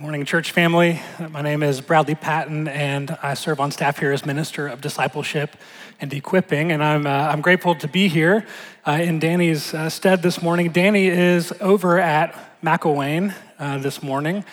Morning, church family. My name is Bradley Patton, and I serve on staff here as Minister of Discipleship and Equipping. And I'm, uh, I'm grateful to be here uh, in Danny's uh, stead this morning. Danny is over at McElwain uh, this morning,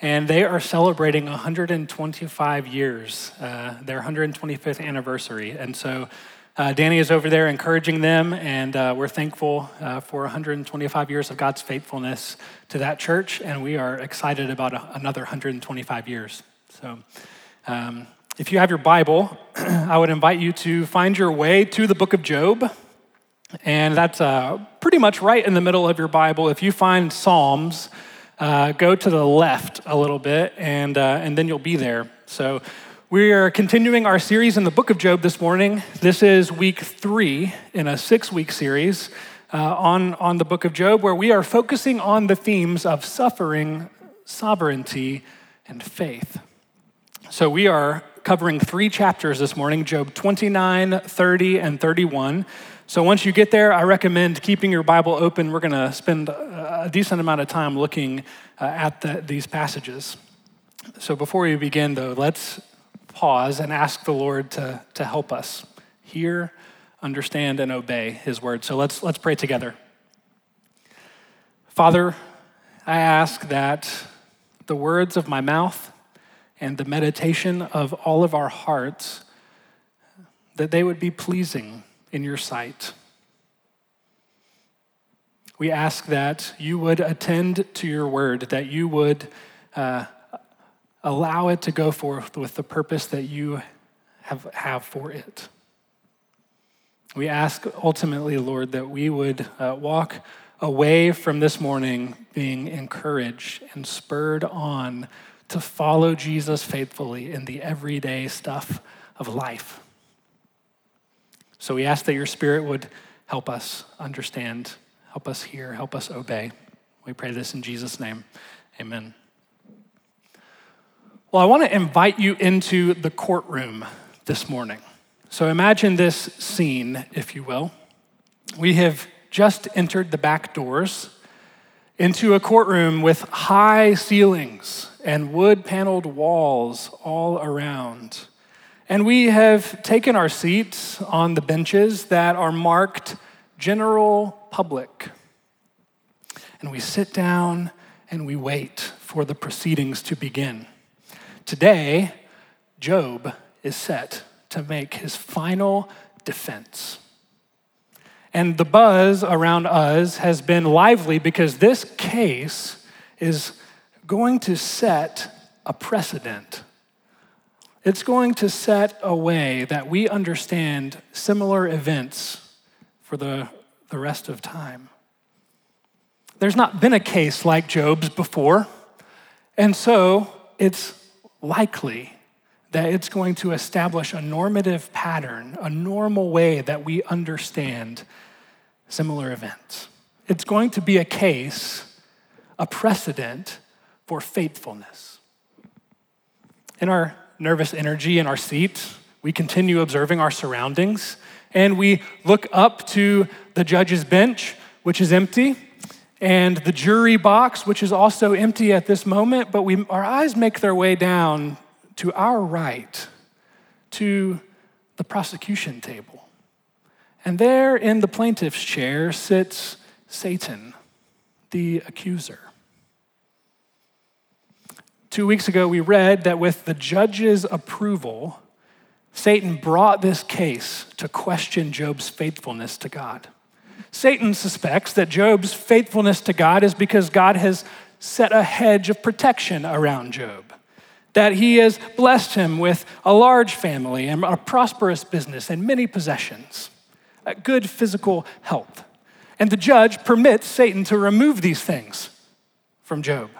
and they are celebrating 125 years, uh, their 125th anniversary. And so uh, Danny is over there encouraging them, and uh, we're thankful uh, for 125 years of God's faithfulness to that church, and we are excited about a, another 125 years. So, um, if you have your Bible, I would invite you to find your way to the book of Job, and that's uh, pretty much right in the middle of your Bible. If you find Psalms, uh, go to the left a little bit, and, uh, and then you'll be there. So, we are continuing our series in the book of Job this morning. This is week three in a six week series uh, on, on the book of Job, where we are focusing on the themes of suffering, sovereignty, and faith. So we are covering three chapters this morning Job 29, 30, and 31. So once you get there, I recommend keeping your Bible open. We're going to spend a decent amount of time looking uh, at the, these passages. So before we begin, though, let's pause and ask the Lord to, to help us hear, understand, and obey his word. So let's, let's pray together. Father, I ask that the words of my mouth and the meditation of all of our hearts that they would be pleasing in your sight. We ask that you would attend to your word, that you would uh, allow it to go forth with the purpose that you have, have for it. We ask ultimately, Lord, that we would uh, walk away from this morning being encouraged and spurred on to follow Jesus faithfully in the everyday stuff of life. So we ask that your Spirit would help us understand, help us hear, help us obey. We pray this in Jesus' name. Amen. Well, I want to invite you into the courtroom this morning. So imagine this scene, if you will. We have just entered the back doors into a courtroom with high ceilings and wood paneled walls all around. And we have taken our seats on the benches that are marked general public. And we sit down and we wait for the proceedings to begin. Today, Job is set to make his final defense. And the buzz around us has been lively because this case is going to set a precedent. It's going to set a way that we understand similar events for the, the rest of time. There's not been a case like Job's before, and so it's likely that it's going to establish a normative pattern, a normal way that we understand similar events. It's going to be a case, a precedent for faithfulness. In our nervous energy in our seat, we continue observing our surroundings and we look up to the judge's bench, which is empty, and the jury box, which is also empty at this moment, but we, our eyes make their way down to our right to the prosecution table. And there in the plaintiff's chair sits Satan, the accuser. Two weeks ago, we read that with the judge's approval, Satan brought this case to question Job's faithfulness to God. Satan suspects that Job's faithfulness to God is because God has set a hedge of protection around Job, that he has blessed him with a large family and a prosperous business and many possessions, good physical health. And the judge permits Satan to remove these things from Job.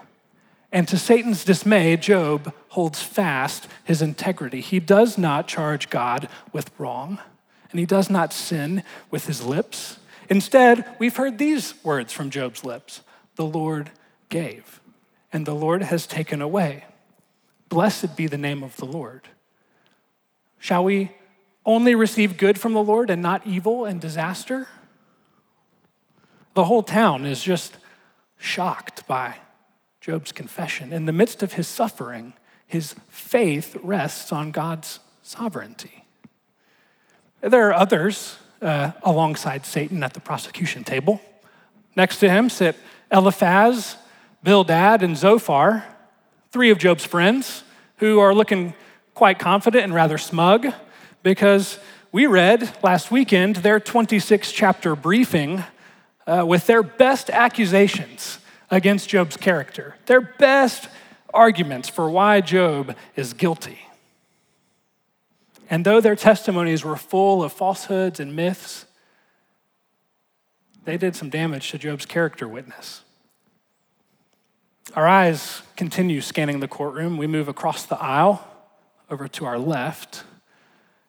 And to Satan's dismay, Job holds fast his integrity. He does not charge God with wrong, and he does not sin with his lips. Instead, we've heard these words from Job's lips The Lord gave, and the Lord has taken away. Blessed be the name of the Lord. Shall we only receive good from the Lord and not evil and disaster? The whole town is just shocked by Job's confession. In the midst of his suffering, his faith rests on God's sovereignty. There are others uh, alongside Satan at the prosecution table. Next to him sit Eliphaz, Bildad, and Zophar, three of Job's friends who are looking quite confident and rather smug because we read last weekend their 26 chapter briefing uh, with their best accusations against Job's character, their best arguments for why Job is guilty. And though their testimonies were full of falsehoods and myths, they did some damage to Job's character witness. Our eyes continue scanning the courtroom. We move across the aisle over to our left,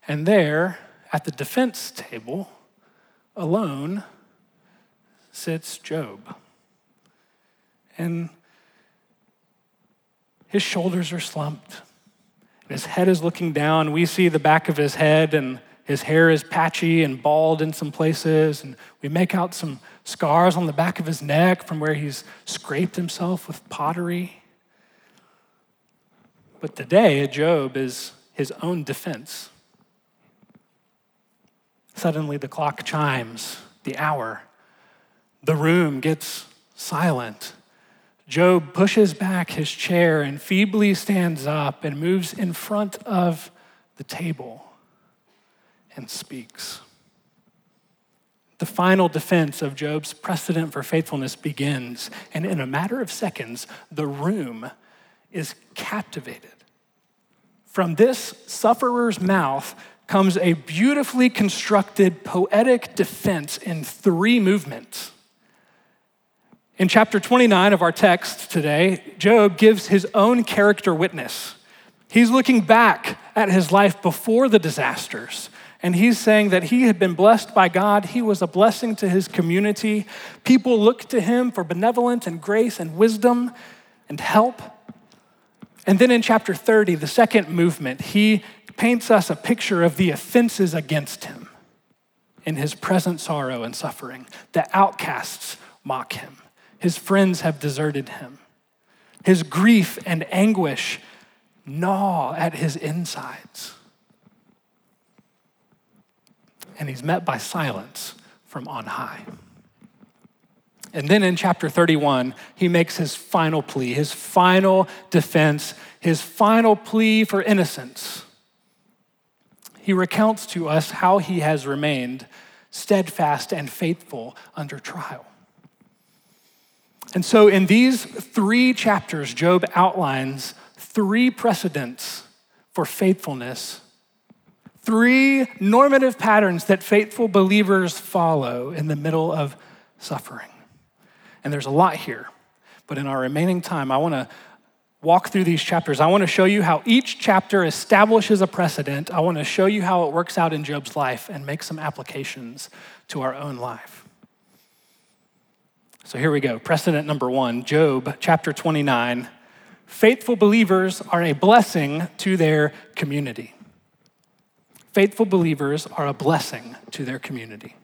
and there at the defense table, alone, sits Job. And his shoulders are slumped, his head is looking down. We see the back of his head, and his hair is patchy and bald in some places. And we make out some scars on the back of his neck from where he's scraped himself with pottery. But today, Job is his own defense. Suddenly, the clock chimes, the hour. The room gets silent. Job pushes back his chair and feebly stands up and moves in front of the table and speaks. The final defense of Job's precedent for faithfulness begins, and in a matter of seconds, the room is captivated. From this sufferer's mouth comes a beautifully constructed poetic defense in three movements. In chapter 29 of our text today, Job gives his own character witness. He's looking back at his life before the disasters, and he's saying that he had been blessed by God. He was a blessing to his community. People looked to him for benevolence and grace and wisdom and help. And then in chapter 30, the second movement, he paints us a picture of the offenses against him in his present sorrow and suffering. The outcasts mock him. His friends have deserted him. His grief and anguish gnaw at his insides. And he's met by silence from on high. And then in chapter 31, he makes his final plea, his final defense, his final plea for innocence. He recounts to us how he has remained steadfast and faithful under trial. And so, in these three chapters, Job outlines three precedents for faithfulness, three normative patterns that faithful believers follow in the middle of suffering. And there's a lot here, but in our remaining time, I want to walk through these chapters. I want to show you how each chapter establishes a precedent. I want to show you how it works out in Job's life and make some applications to our own life. So here we go. Precedent number one Job chapter 29. Faithful believers are a blessing to their community. Faithful believers are a blessing to their community.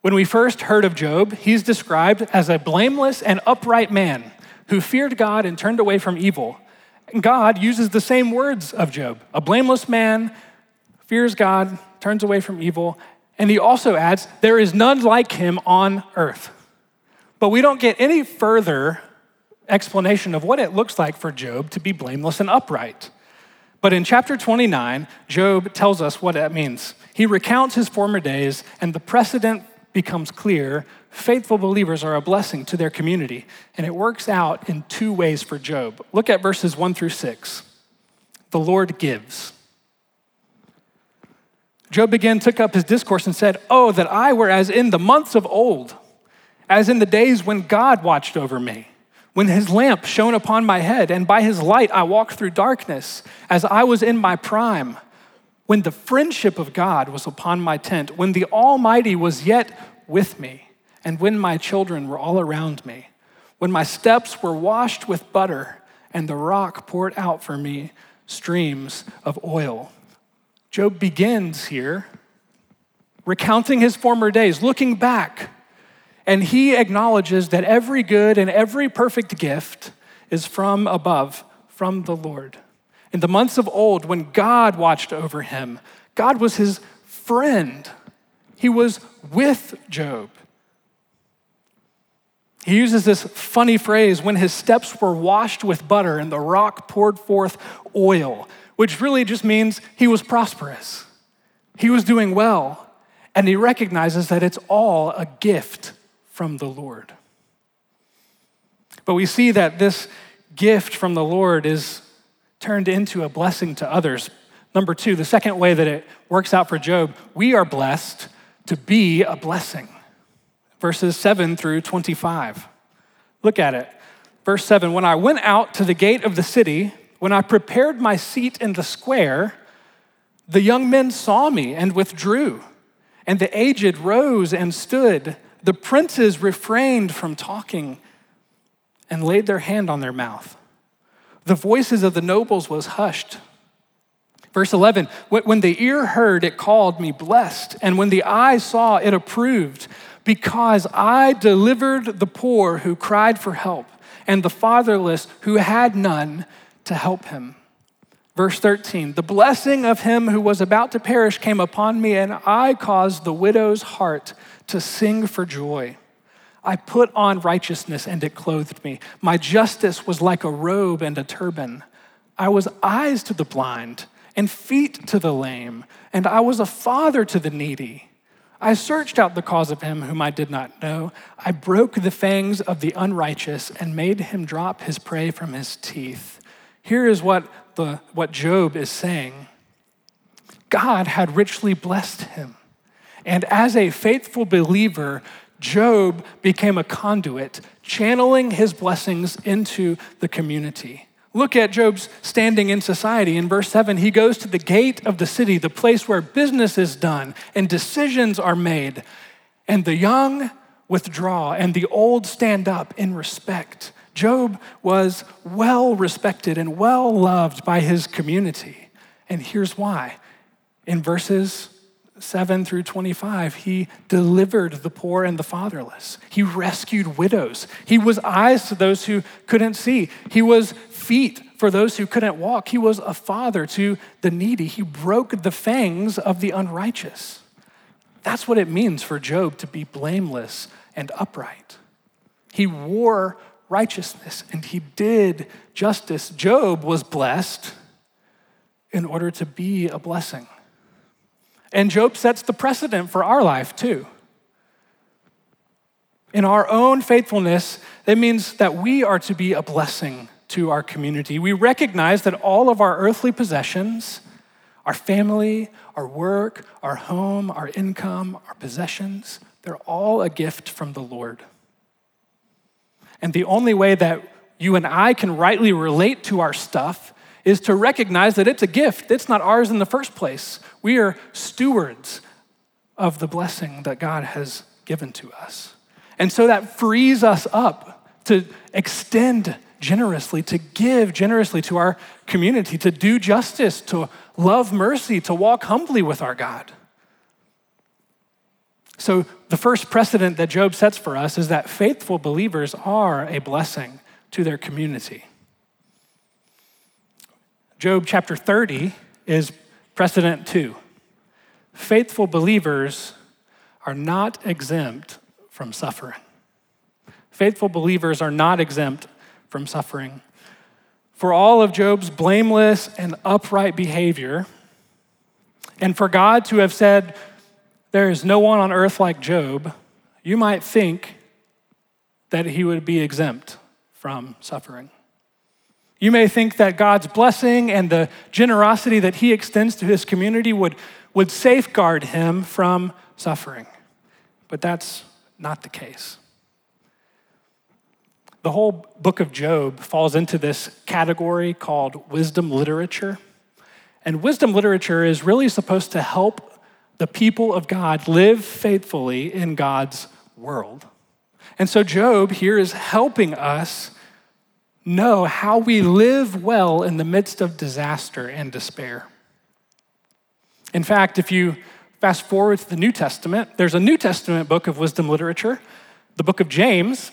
When we first heard of Job, he's described as a blameless and upright man who feared God and turned away from evil. God uses the same words of Job a blameless man, fears God, turns away from evil. And he also adds, There is none like him on earth. But we don't get any further explanation of what it looks like for Job to be blameless and upright. But in chapter 29, Job tells us what that means. He recounts his former days, and the precedent becomes clear. Faithful believers are a blessing to their community, and it works out in two ways for Job. Look at verses 1 through 6. The Lord gives. Job again took up his discourse and said, Oh, that I were as in the months of old as in the days when God watched over me, when his lamp shone upon my head, and by his light I walked through darkness, as I was in my prime, when the friendship of God was upon my tent, when the Almighty was yet with me, and when my children were all around me, when my steps were washed with butter, and the rock poured out for me streams of oil. Job begins here recounting his former days, looking back and he acknowledges that every good and every perfect gift is from above, from the Lord. In the months of old, when God watched over him, God was his friend. He was with Job. He uses this funny phrase when his steps were washed with butter and the rock poured forth oil, which really just means he was prosperous. He was doing well, and he recognizes that it's all a gift from the Lord. But we see that this gift from the Lord is turned into a blessing to others. Number two, the second way that it works out for Job, we are blessed to be a blessing. Verses 7 through 25. Look at it. Verse 7 When I went out to the gate of the city, when I prepared my seat in the square, the young men saw me and withdrew, and the aged rose and stood. The princes refrained from talking and laid their hand on their mouth. The voices of the nobles was hushed. Verse 11, when the ear heard, it called me blessed, and when the eye saw, it approved, because I delivered the poor who cried for help, and the fatherless who had none to help him. Verse 13, the blessing of him who was about to perish came upon me, and I caused the widow's heart to sing for joy. I put on righteousness, and it clothed me. My justice was like a robe and a turban. I was eyes to the blind, and feet to the lame, and I was a father to the needy. I searched out the cause of him whom I did not know. I broke the fangs of the unrighteous and made him drop his prey from his teeth. Here is what the, what Job is saying God had richly blessed him. And as a faithful believer, Job became a conduit, channeling his blessings into the community. Look at Job's standing in society. In verse 7, he goes to the gate of the city, the place where business is done and decisions are made. And the young withdraw and the old stand up in respect. Job was well respected and well loved by his community. And here's why. In verses 7 through 25, he delivered the poor and the fatherless. He rescued widows. He was eyes to those who couldn't see. He was feet for those who couldn't walk. He was a father to the needy. He broke the fangs of the unrighteous. That's what it means for Job to be blameless and upright. He wore righteousness and he did justice. Job was blessed in order to be a blessing. And Job sets the precedent for our life too. In our own faithfulness, that means that we are to be a blessing to our community. We recognize that all of our earthly possessions, our family, our work, our home, our income, our possessions, they're all a gift from the Lord. And the only way that you and I can rightly relate to our stuff is to recognize that it's a gift. It's not ours in the first place. We are stewards of the blessing that God has given to us. And so that frees us up to extend generously, to give generously to our community, to do justice, to love mercy, to walk humbly with our God. So, the first precedent that Job sets for us is that faithful believers are a blessing to their community. Job chapter 30 is precedent two. Faithful believers are not exempt from suffering. Faithful believers are not exempt from suffering. For all of Job's blameless and upright behavior, and for God to have said, there is no one on earth like Job, you might think that he would be exempt from suffering. You may think that God's blessing and the generosity that he extends to his community would, would safeguard him from suffering. But that's not the case. The whole book of Job falls into this category called wisdom literature. And wisdom literature is really supposed to help the people of God live faithfully in God's world. And so, Job here is helping us know how we live well in the midst of disaster and despair. In fact, if you fast forward to the New Testament, there's a New Testament book of wisdom literature, the book of James.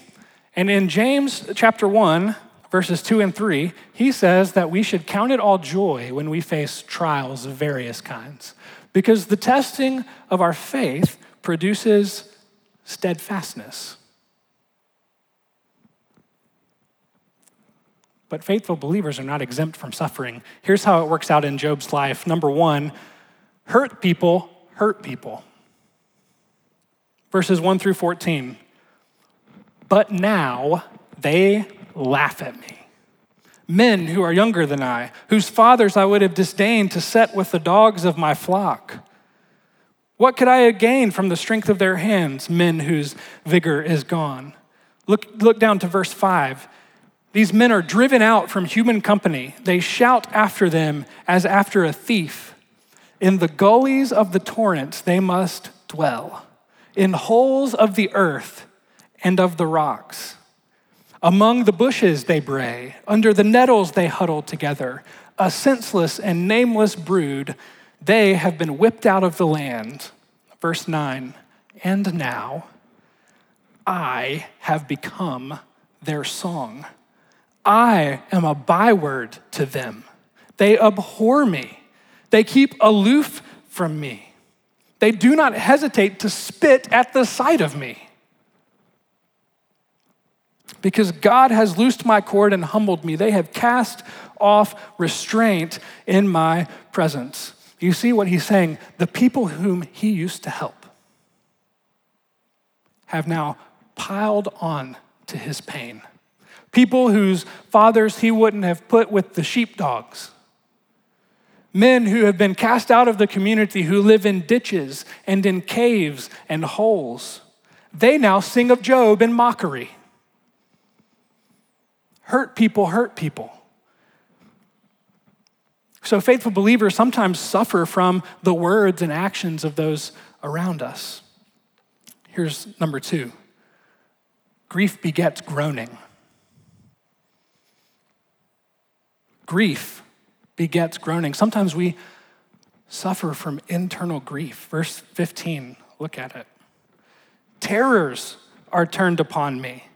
And in James chapter 1, verses 2 and 3, he says that we should count it all joy when we face trials of various kinds, because the testing of our faith produces steadfastness. But faithful believers are not exempt from suffering. Here's how it works out in Job's life. Number one, hurt people hurt people. Verses 1 through 14. But now they laugh at me. Men who are younger than I, whose fathers I would have disdained to set with the dogs of my flock. What could I gain from the strength of their hands, men whose vigor is gone? Look, look down to verse 5. These men are driven out from human company. They shout after them as after a thief. In the gullies of the torrents they must dwell, in holes of the earth and of the rocks. Among the bushes they bray, under the nettles they huddle together. A senseless and nameless brood, they have been whipped out of the land. Verse 9, and now I have become their song. I am a byword to them. They abhor me. They keep aloof from me. They do not hesitate to spit at the sight of me. Because God has loosed my cord and humbled me, they have cast off restraint in my presence. You see what he's saying? The people whom he used to help have now piled on to his pain. People whose fathers he wouldn't have put with the sheepdogs. Men who have been cast out of the community, who live in ditches and in caves and holes. They now sing of Job in mockery. Hurt people hurt people. So, faithful believers sometimes suffer from the words and actions of those around us. Here's number two grief begets groaning. Grief begets groaning. Sometimes we suffer from internal grief. Verse 15, look at it. Terrors are turned upon me.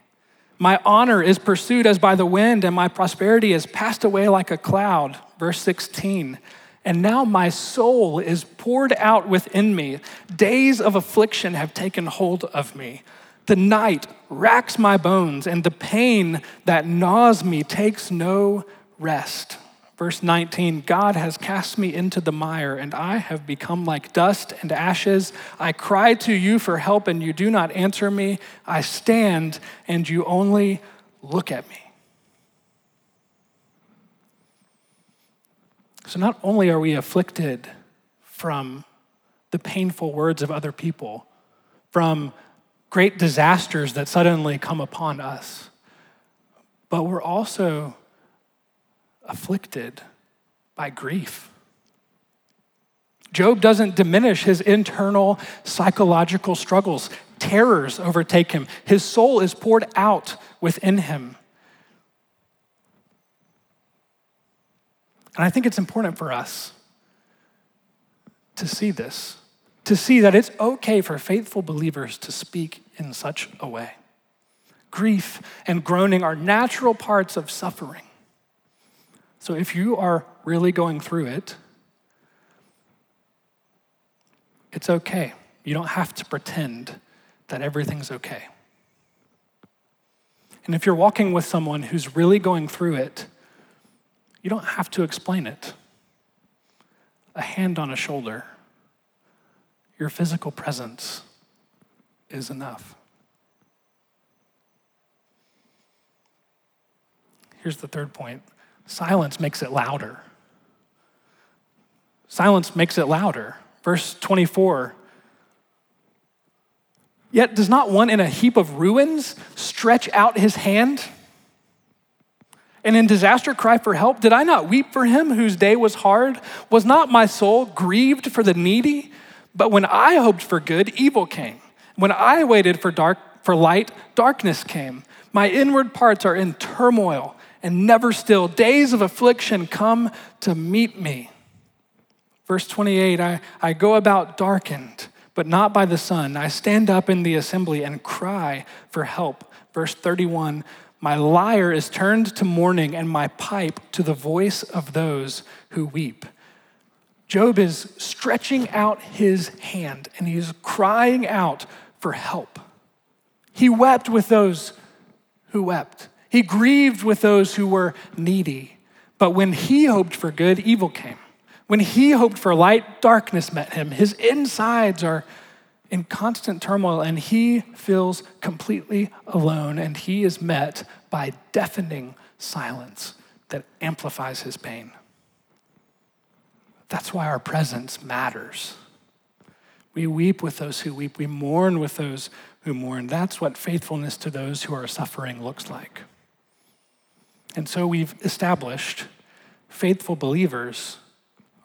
My honor is pursued as by the wind, and my prosperity is passed away like a cloud. Verse 16. And now my soul is poured out within me. Days of affliction have taken hold of me. The night racks my bones, and the pain that gnaws me takes no rest. Verse 19 God has cast me into the mire, and I have become like dust and ashes. I cry to you for help, and you do not answer me. I stand, and you only look at me. So, not only are we afflicted from the painful words of other people, from great disasters that suddenly come upon us, but we're also afflicted by grief. Job doesn't diminish his internal psychological struggles. Terrors overtake him. His soul is poured out within him. And I think it's important for us to see this, to see that it's okay for faithful believers to speak in such a way. Grief and groaning are natural parts of suffering. So if you are really going through it, it's okay. You don't have to pretend that everything's okay. And if you're walking with someone who's really going through it, you don't have to explain it. A hand on a shoulder, your physical presence is enough. Here's the third point Silence makes it louder. Silence makes it louder. Verse 24. Yet does not one in a heap of ruins stretch out his hand? And in disaster cry for help? Did I not weep for him whose day was hard? Was not my soul grieved for the needy? But when I hoped for good, evil came. When I waited for dark for light, darkness came. My inward parts are in turmoil and never still. Days of affliction come to meet me. Verse 28 I, I go about darkened, but not by the sun. I stand up in the assembly and cry for help. Verse 31 My lyre is turned to mourning, and my pipe to the voice of those who weep. Job is stretching out his hand and he's crying out for help. He wept with those who wept. He grieved with those who were needy. But when he hoped for good, evil came. When he hoped for light, darkness met him. His insides are in constant turmoil, and he feels completely alone, and he is met by deafening silence that amplifies his pain. That's why our presence matters. We weep with those who weep, we mourn with those who mourn. That's what faithfulness to those who are suffering looks like. And so we've established faithful believers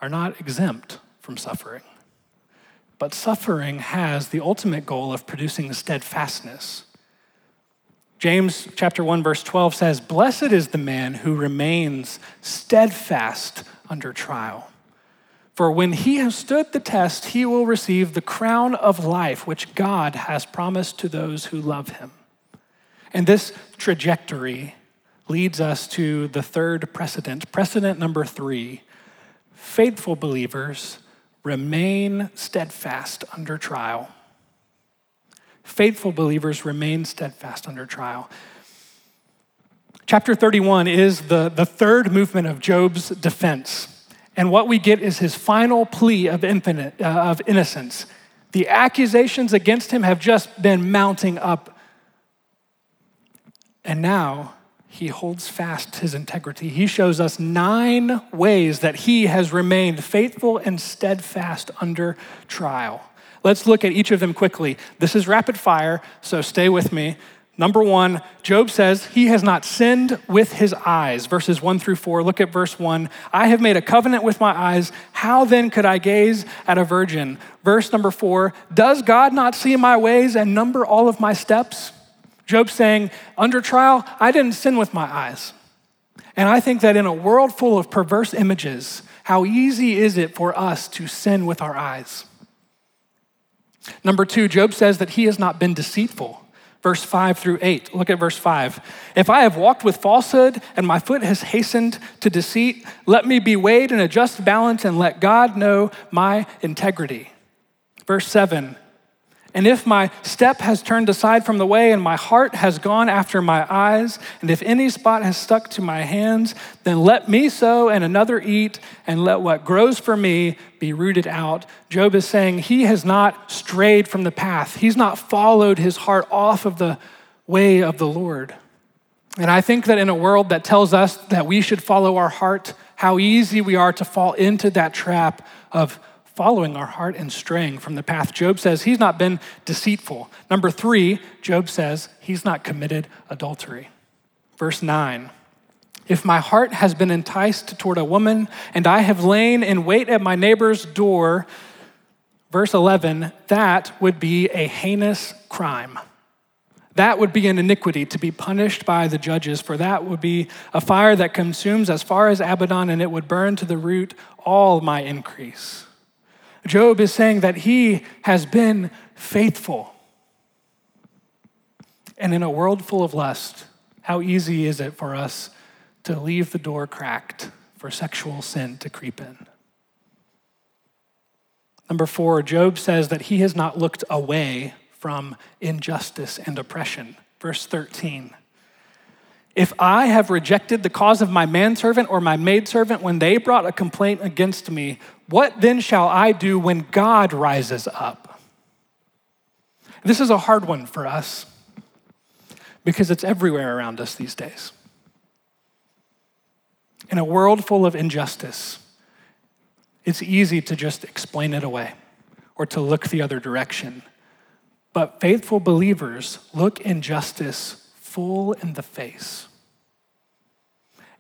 are not exempt from suffering. But suffering has the ultimate goal of producing steadfastness. James chapter 1 verse 12 says, "Blessed is the man who remains steadfast under trial." For when he has stood the test, he will receive the crown of life which God has promised to those who love him. And this trajectory leads us to the third precedent, precedent number three. Faithful believers remain steadfast under trial. Faithful believers remain steadfast under trial. Chapter 31 is the, the third movement of Job's defense. And what we get is his final plea of, infinite, uh, of innocence. The accusations against him have just been mounting up. And now he holds fast his integrity. He shows us nine ways that he has remained faithful and steadfast under trial. Let's look at each of them quickly. This is rapid fire, so stay with me. Number one, Job says he has not sinned with his eyes. Verses one through four. Look at verse one. I have made a covenant with my eyes. How then could I gaze at a virgin? Verse number four. Does God not see my ways and number all of my steps? Job saying, under trial, I didn't sin with my eyes. And I think that in a world full of perverse images, how easy is it for us to sin with our eyes? Number two, Job says that he has not been deceitful verse 5 through 8. Look at verse 5. If I have walked with falsehood and my foot has hastened to deceit, let me be weighed in a just balance and let God know my integrity. Verse 7 and if my step has turned aside from the way, and my heart has gone after my eyes, and if any spot has stuck to my hands, then let me sow and another eat, and let what grows for me be rooted out. Job is saying he has not strayed from the path, he's not followed his heart off of the way of the Lord. And I think that in a world that tells us that we should follow our heart, how easy we are to fall into that trap of following our heart and straying from the path. Job says he's not been deceitful. Number three, Job says he's not committed adultery. Verse 9 If my heart has been enticed toward a woman, and I have lain in wait at my neighbor's door, verse 11, that would be a heinous crime. That would be an iniquity to be punished by the judges, for that would be a fire that consumes as far as Abaddon, and it would burn to the root all my increase. Job is saying that he has been faithful. And in a world full of lust, how easy is it for us to leave the door cracked for sexual sin to creep in? Number four, Job says that he has not looked away from injustice and oppression. Verse 13. If I have rejected the cause of my manservant or my maidservant when they brought a complaint against me, what then shall I do when God rises up? This is a hard one for us because it's everywhere around us these days. In a world full of injustice, it's easy to just explain it away or to look the other direction. But faithful believers look injustice full in the face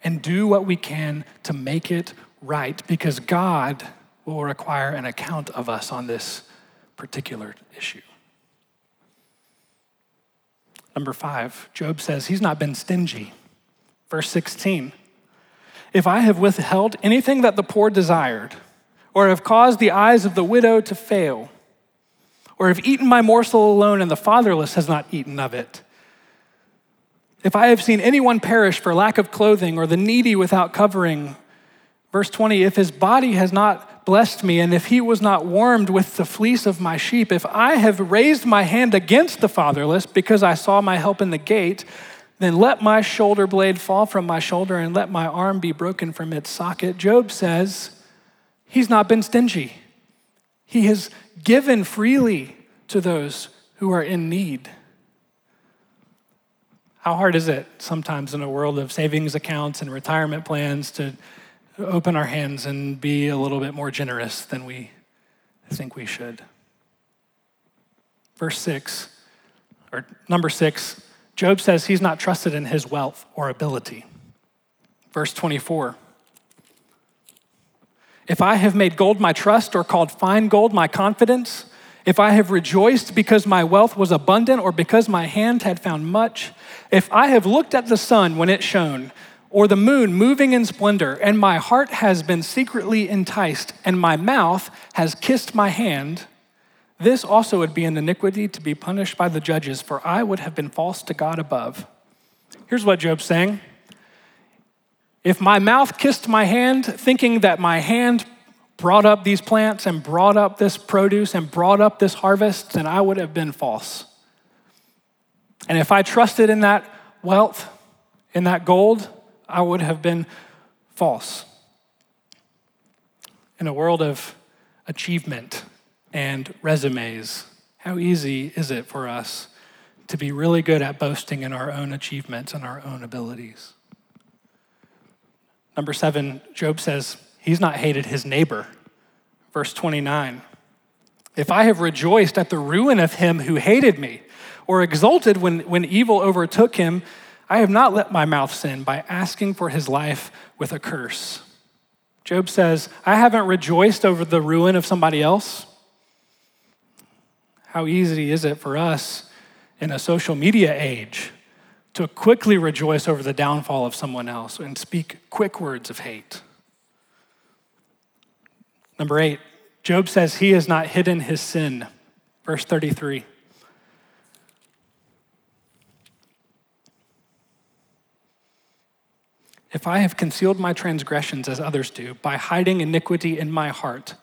and do what we can to make it right because God will require an account of us on this particular issue. Number five, Job says he's not been stingy. Verse 16 If I have withheld anything that the poor desired, or have caused the eyes of the widow to fail, or have eaten my morsel alone and the fatherless has not eaten of it, If I have seen anyone perish for lack of clothing or the needy without covering, verse 20, if his body has not blessed me and if he was not warmed with the fleece of my sheep, if I have raised my hand against the fatherless because I saw my help in the gate, then let my shoulder blade fall from my shoulder and let my arm be broken from its socket. Job says he's not been stingy. He has given freely to those who are in need. How hard is it sometimes in a world of savings accounts and retirement plans to open our hands and be a little bit more generous than we think we should? Verse 6, or number 6, Job says he's not trusted in his wealth or ability. Verse 24, if I have made gold my trust or called fine gold my confidence, if I have rejoiced because my wealth was abundant or because my hand had found much, if I have looked at the sun when it shone, or the moon moving in splendor, and my heart has been secretly enticed, and my mouth has kissed my hand, this also would be an iniquity to be punished by the judges, for I would have been false to God above. Here's what Job's saying If my mouth kissed my hand, thinking that my hand brought up these plants and brought up this produce and brought up this harvest, then I would have been false. And if I trusted in that wealth, in that gold, I would have been false. In a world of achievement and resumes, how easy is it for us to be really good at boasting in our own achievements and our own abilities? Number seven, Job says, He's not hated his neighbor. Verse 29 If I have rejoiced at the ruin of him who hated me, or exulted when, when evil overtook him, I have not let my mouth sin by asking for his life with a curse. Job says, I haven't rejoiced over the ruin of somebody else. How easy is it for us in a social media age to quickly rejoice over the downfall of someone else and speak quick words of hate? Number eight, Job says he has not hidden his sin. Verse 33. If I have concealed my transgressions as others do, by hiding iniquity in my heart,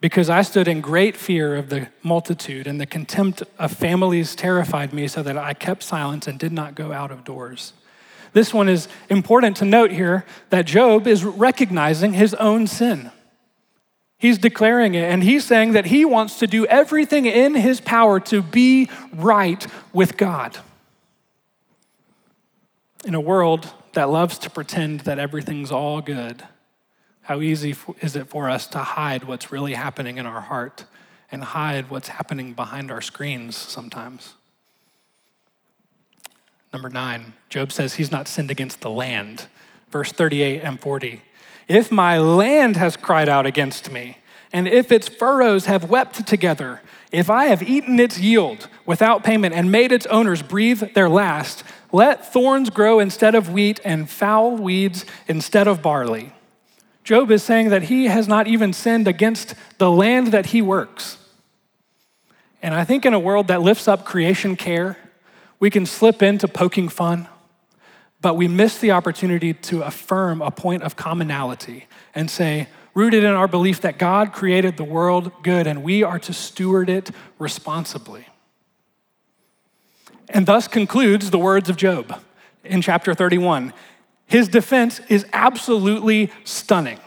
because I stood in great fear of the multitude, and the contempt of families terrified me, so that I kept silence and did not go out of doors. This one is important to note here that Job is recognizing his own sin. He's declaring it, and he's saying that he wants to do everything in his power to be right with God. In a world that loves to pretend that everything's all good, how easy is it for us to hide what's really happening in our heart and hide what's happening behind our screens sometimes? Number nine, Job says he's not sinned against the land. Verse 38 and 40. If my land has cried out against me, and if its furrows have wept together, if I have eaten its yield without payment and made its owners breathe their last, let thorns grow instead of wheat and foul weeds instead of barley. Job is saying that he has not even sinned against the land that he works. And I think in a world that lifts up creation care, we can slip into poking fun but we miss the opportunity to affirm a point of commonality and say, rooted in our belief that God created the world good and we are to steward it responsibly. And thus concludes the words of Job in chapter 31. His defense is absolutely stunning.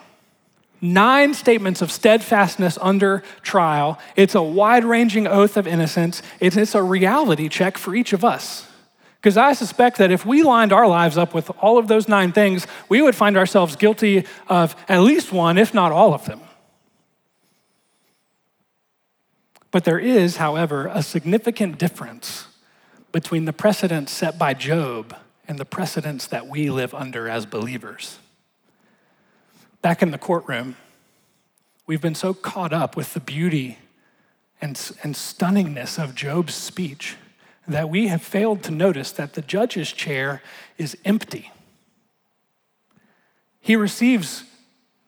Nine statements of steadfastness under trial. It's a wide ranging oath of innocence. It's, a reality check for each of us. Because I suspect that if we lined our lives up with all of those nine things, we would find ourselves guilty of at least one, if not all of them. But there is, however, a significant difference between the precedents set by Job and the precedents that we live under as believers. Back in the courtroom, we've been so caught up with the beauty and, and stunningness of Job's speech that we have failed to notice that the judge's chair is empty. He receives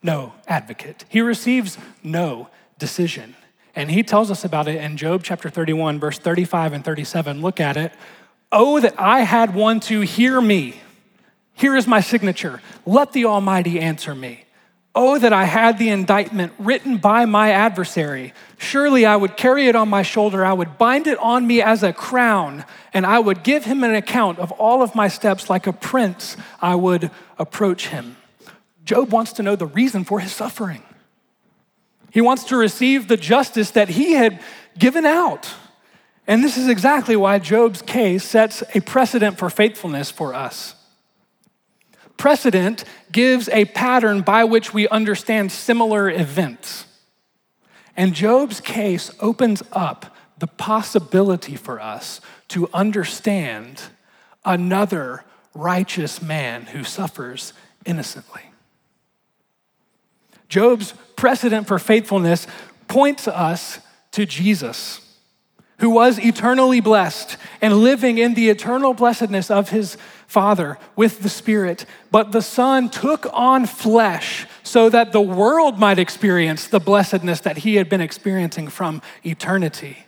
no advocate, he receives no decision. And he tells us about it in Job chapter 31, verse 35 and 37. Look at it. Oh, that I had one to hear me. Here is my signature. Let the Almighty answer me. Oh, that I had the indictment written by my adversary. Surely I would carry it on my shoulder. I would bind it on me as a crown, and I would give him an account of all of my steps like a prince. I would approach him. Job wants to know the reason for his suffering. He wants to receive the justice that he had given out. And this is exactly why Job's case sets a precedent for faithfulness for us. Precedent gives a pattern by which we understand similar events. And Job's case opens up the possibility for us to understand another righteous man who suffers innocently. Job's precedent for faithfulness points us to Jesus who was eternally blessed and living in the eternal blessedness of his Father with the Spirit. But the Son took on flesh so that the world might experience the blessedness that he had been experiencing from eternity.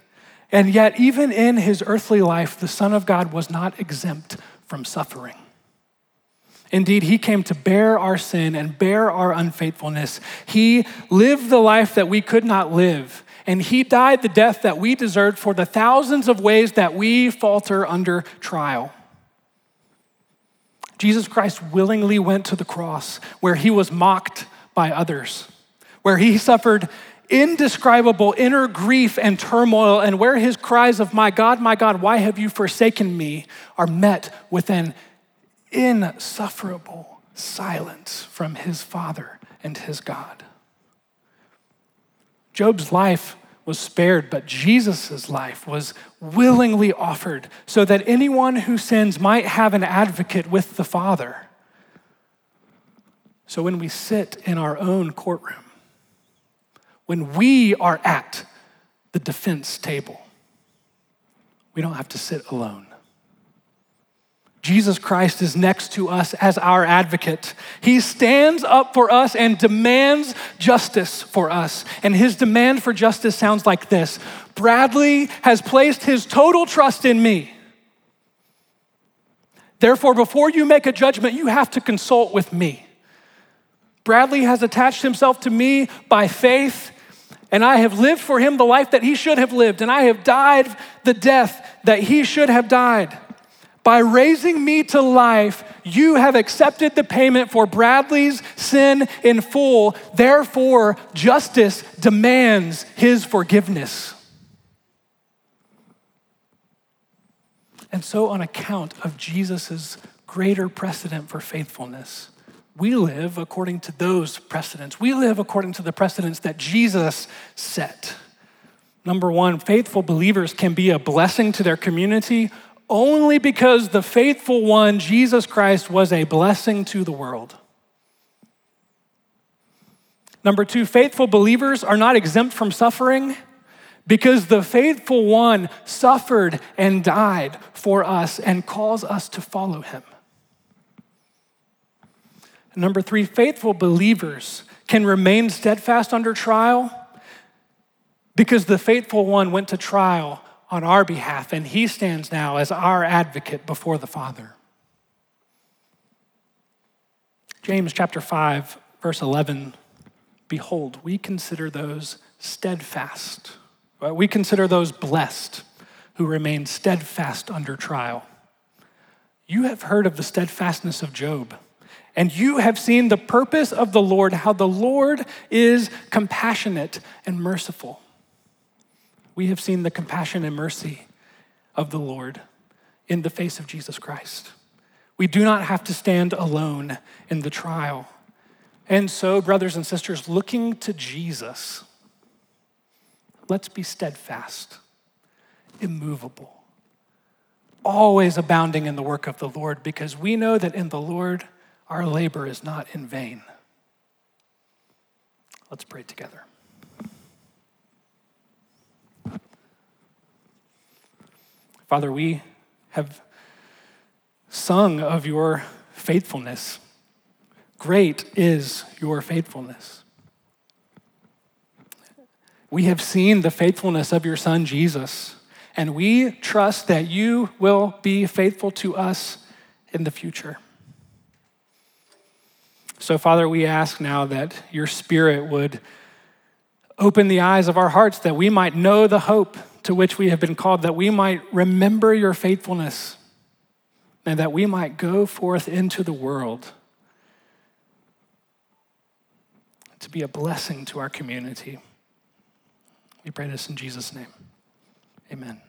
And yet, even in his earthly life, the Son of God was not exempt from suffering. Indeed, he came to bear our sin and bear our unfaithfulness. He lived the life that we could not live and he died the death that we deserved for the thousands of ways that we falter under trial. Jesus Christ willingly went to the cross where he was mocked by others, where he suffered indescribable inner grief and turmoil, and where his cries of, My God, my God, why have you forsaken me, are met with an insufferable silence from his Father and his God. Job's life was spared, but Jesus' life was willingly offered so that anyone who sins might have an advocate with the Father. So when we sit in our own courtroom, when we are at the defense table, we don't have to sit alone. Jesus Christ is next to us as our advocate. He stands up for us and demands justice for us. And his demand for justice sounds like this Bradley has placed his total trust in me. Therefore, before you make a judgment, you have to consult with me. Bradley has attached himself to me by faith, and I have lived for him the life that he should have lived, and I have died the death that he should have died. By raising me to life, you have accepted the payment for Bradley's sin in full. Therefore, justice demands his forgiveness. And so, on account of Jesus' greater precedent for faithfulness, we live according to those precedents. We live according to the precedents that Jesus set. Number one, faithful believers can be a blessing to their community only because the faithful one, Jesus Christ, was a blessing to the world. Number two, faithful believers are not exempt from suffering because the faithful one suffered and died for us and calls us to follow him. Number three, faithful believers can remain steadfast under trial because the faithful one went to trial on our behalf, and he stands now as our advocate before the Father. James chapter 5, verse 11 Behold, we consider those steadfast. We consider those blessed who remain steadfast under trial. You have heard of the steadfastness of Job, and you have seen the purpose of the Lord, how the Lord is compassionate and merciful we have seen the compassion and mercy of the Lord in the face of Jesus Christ. We do not have to stand alone in the trial. And so, brothers and sisters, looking to Jesus, let's be steadfast, immovable, always abounding in the work of the Lord, because we know that in the Lord our labor is not in vain. Let's pray together. Father, we have sung of your faithfulness. Great is your faithfulness. We have seen the faithfulness of your Son, Jesus, and we trust that you will be faithful to us in the future. So, Father, we ask now that your Spirit would open the eyes of our hearts that we might know the hope to which we have been called, that we might remember your faithfulness, and that we might go forth into the world to be a blessing to our community. We pray this in Jesus' name. Amen.